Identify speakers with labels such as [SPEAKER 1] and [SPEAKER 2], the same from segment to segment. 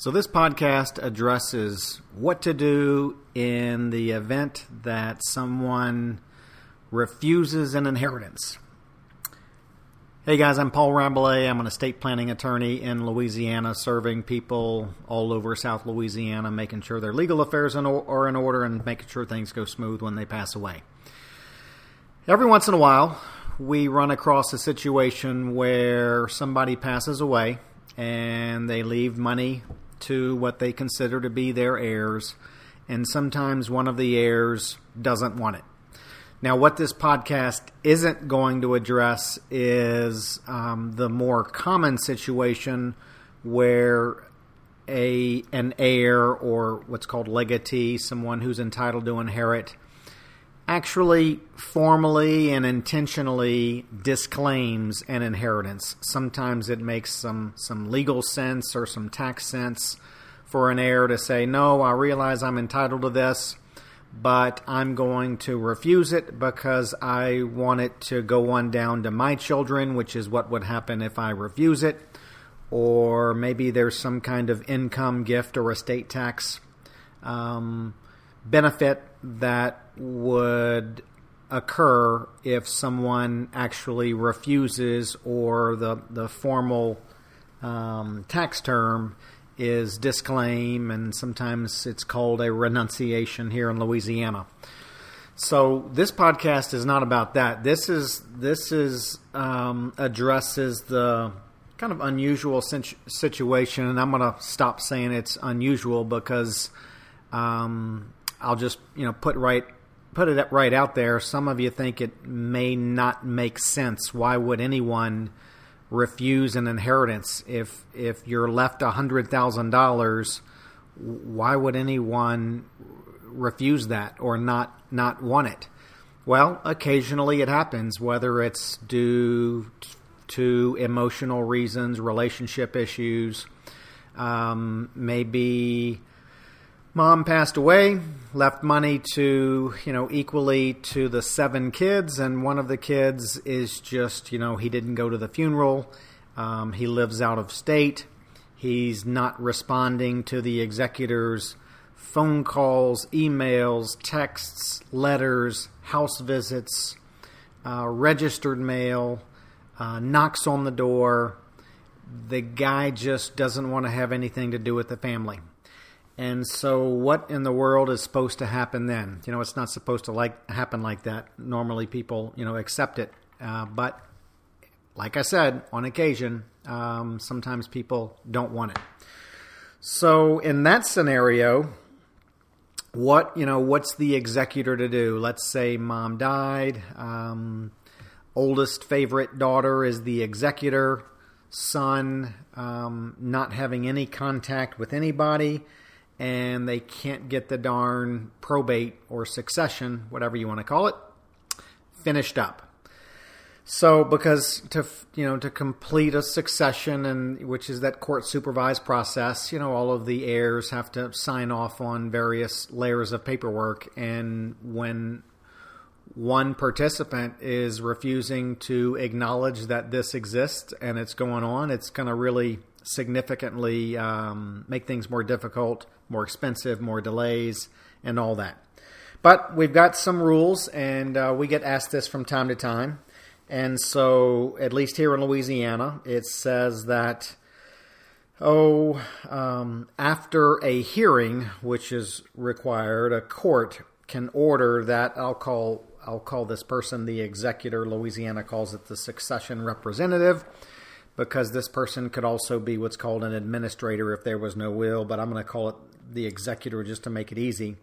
[SPEAKER 1] So, this podcast addresses what to do in the event that someone refuses an inheritance. Hey guys, I'm Paul Rabalais. I'm an estate planning attorney in Louisiana, serving people all over South Louisiana, making sure their legal affairs are in order and making sure things go smooth when they pass away. Every once in a while, we run across a situation where somebody passes away and they leave money to what they consider to be their heirs, and sometimes one of the heirs doesn't want it. Now, what this podcast isn't going to address is um, the more common situation where a an heir or what's called legatee, someone who's entitled to inherit, actually formally and intentionally disclaims an inheritance. Sometimes it makes some, some legal sense or some tax sense for an heir to say, No, I realize I'm entitled to this, but I'm going to refuse it because I want it to go on down to my children, which is what would happen if I refuse it. Or maybe there's some kind of income gift or estate tax um, benefit that would occur if someone actually refuses or the, the formal um, tax term is disclaim, and sometimes it's called a renunciation here in Louisiana. So this podcast is not about that. This is this is um, addresses the kind of unusual situation, and I'm going to stop saying it's unusual because um, I'll just you know put right put it right out there. Some of you think it may not make sense. Why would anyone refuse an inheritance if if you're left hundred thousand dollars? Why would anyone refuse that or not not want it? Well, occasionally it happens, whether it's due to emotional reasons, relationship issues, um, maybe Mom passed away, left money to, you know, equally to the seven kids, and one of the kids is just, you know, he didn't go to the funeral. Um, he lives out of state. He's not responding to the executor's phone calls, emails, texts, letters, house visits, uh, registered mail, uh, knocks on the door. The guy just doesn't want to have anything to do with the family. And so, what in the world is supposed to happen then? You know, it's not supposed to like happen like that. Normally, people you know accept it, uh, but like I said, on occasion, um, sometimes people don't want it. So, in that scenario, what you know, what's the executor to do? Let's say mom died. Um, oldest favorite daughter is the executor. Son um, not having any contact with anybody and they can't get the darn probate or succession, whatever you want to call it, finished up. So, because to you know to complete a succession, and which is that court supervised process, you know all of the heirs have to sign off on various layers of paperwork, and when one participant is refusing to acknowledge that this exists and it's going on, it's going to really significantly um, make things more difficult more expensive, more delays, and all that. But we've got some rules, and uh, we get asked this from time to time. And so, at least here in Louisiana, it says that, oh, um, after a hearing, which is required, a court can order that I'll call I'll call this person the executor. Louisiana calls it the succession representative because this person could also be what's called an administrator if there was no will, but I'm going to call it the executor just to make it easy.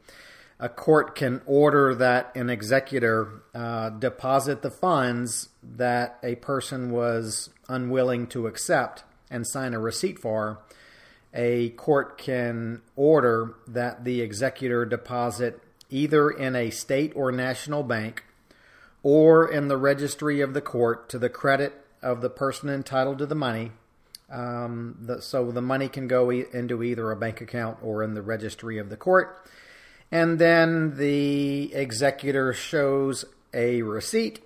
[SPEAKER 1] A court can order that an executor uh, deposit the funds that a person was unwilling to accept and sign a receipt for, a court can order that the executor deposit either in a state or national bank or in the registry of the court to the credit of the person entitled to the money. Um, the, so the money can go e- into either a bank account or in the registry of the court. And then the executor shows a receipt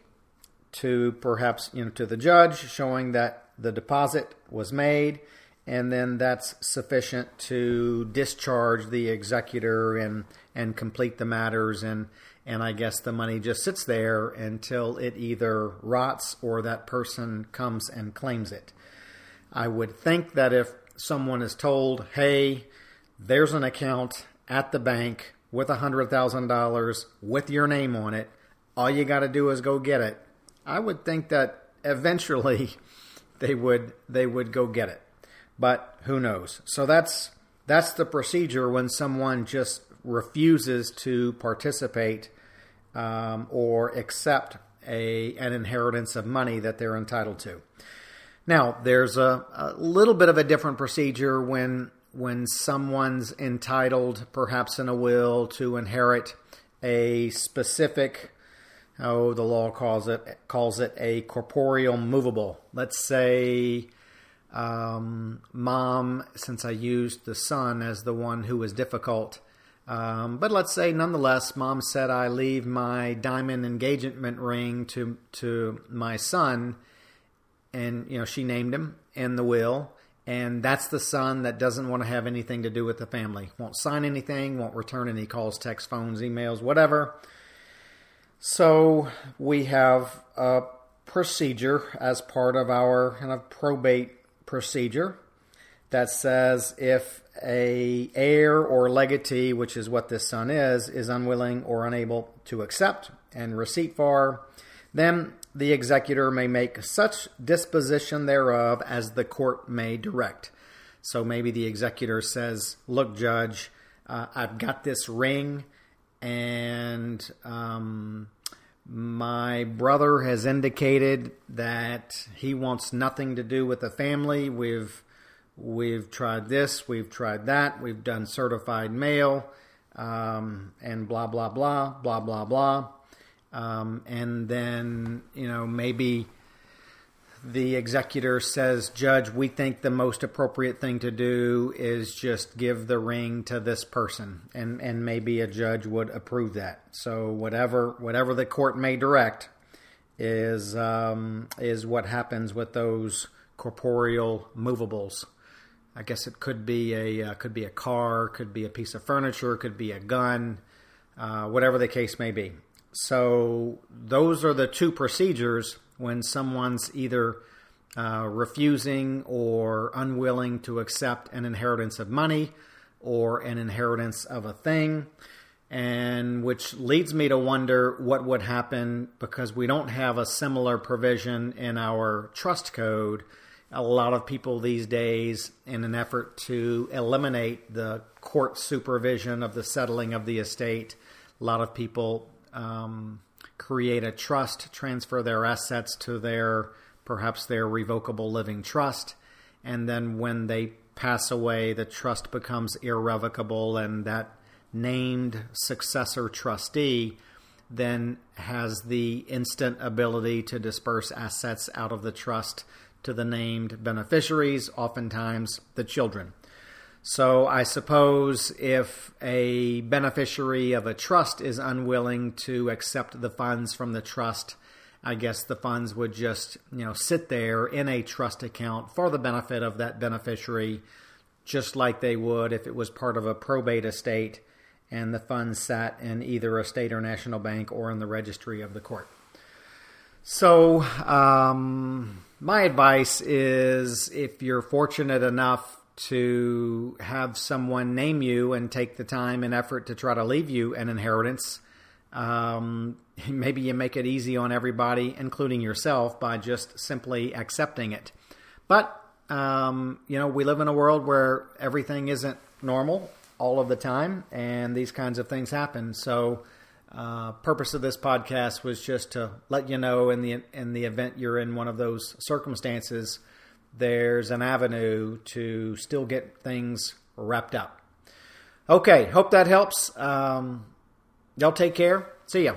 [SPEAKER 1] to perhaps you know to the judge showing that the deposit was made and then that's sufficient to discharge the executor and and complete the matters and and I guess the money just sits there until it either rots or that person comes and claims it. I would think that if someone is told, "Hey, there's an account at the bank with a $100,000 with your name on it. All you got to do is go get it." I would think that eventually they would they would go get it. But who knows? So that's that's the procedure when someone just refuses to participate um, or accept a an inheritance of money that they're entitled to. Now, there's a, a little bit of a different procedure when when someone's entitled, perhaps in a will, to inherit a specific oh, the law calls it calls it a corporeal movable. Let's say um, mom, since I used the son as the one who was difficult. Um, but let's say, nonetheless, mom said I leave my diamond engagement ring to to my son, and you know she named him in the will, and that's the son that doesn't want to have anything to do with the family, won't sign anything, won't return any calls, texts, phones, emails, whatever. So we have a procedure as part of our kind of probate procedure that says if a heir or legatee, which is what this son is, is unwilling or unable to accept and receipt for, then the executor may make such disposition thereof as the court may direct. So maybe the executor says, "Look, judge, uh, I've got this ring and um, my brother has indicated that he wants nothing to do with the family. We've we've tried this, we've tried that, we've done certified mail, um, and blah blah blah blah blah blah. Um, and then you know maybe the executor says, Judge, we think the most appropriate thing to do is just give the ring to this person. And, and maybe a judge would approve that. So whatever, whatever the court may direct is, um, is what happens with those corporeal movables. I guess it could be a, uh, could be a car, could be a piece of furniture, could be a gun, uh, whatever the case may be. So those are the two procedures when someone's either uh, refusing or unwilling to accept an inheritance of money or an inheritance of a thing. And which leads me to wonder what would happen because we don't have a similar provision in our trust code. A lot of people these days, in an effort to eliminate the court supervision of the settling of the estate, a lot of people um, create a trust, transfer their assets to their perhaps their revocable living trust, and then when they pass away, the trust becomes irrevocable, and that named successor trustee then has the instant ability to disperse assets out of the trust to the named beneficiaries, oftentimes the children. So I suppose if a beneficiary of a trust is unwilling to accept the funds from the trust, I guess the funds would just, you know, sit there in a trust account for the benefit of that beneficiary, just like they would if it was part of a probate estate and the funds sat in either a state or national bank or in the registry of the court. So, um, my advice is if you're fortunate enough to have someone name you and take the time and effort to try to leave you an inheritance. Um, maybe you make it easy on everybody, including yourself, by just simply accepting it. But, um, you know, we live in a world where everything isn't normal all of the time, and these kinds of things happen. So, uh, purpose of this podcast was just to let you know in the in the event you're in one of those circumstances, there's an avenue to still get things wrapped up. Okay, hope that helps. Um, y'all take care. See ya.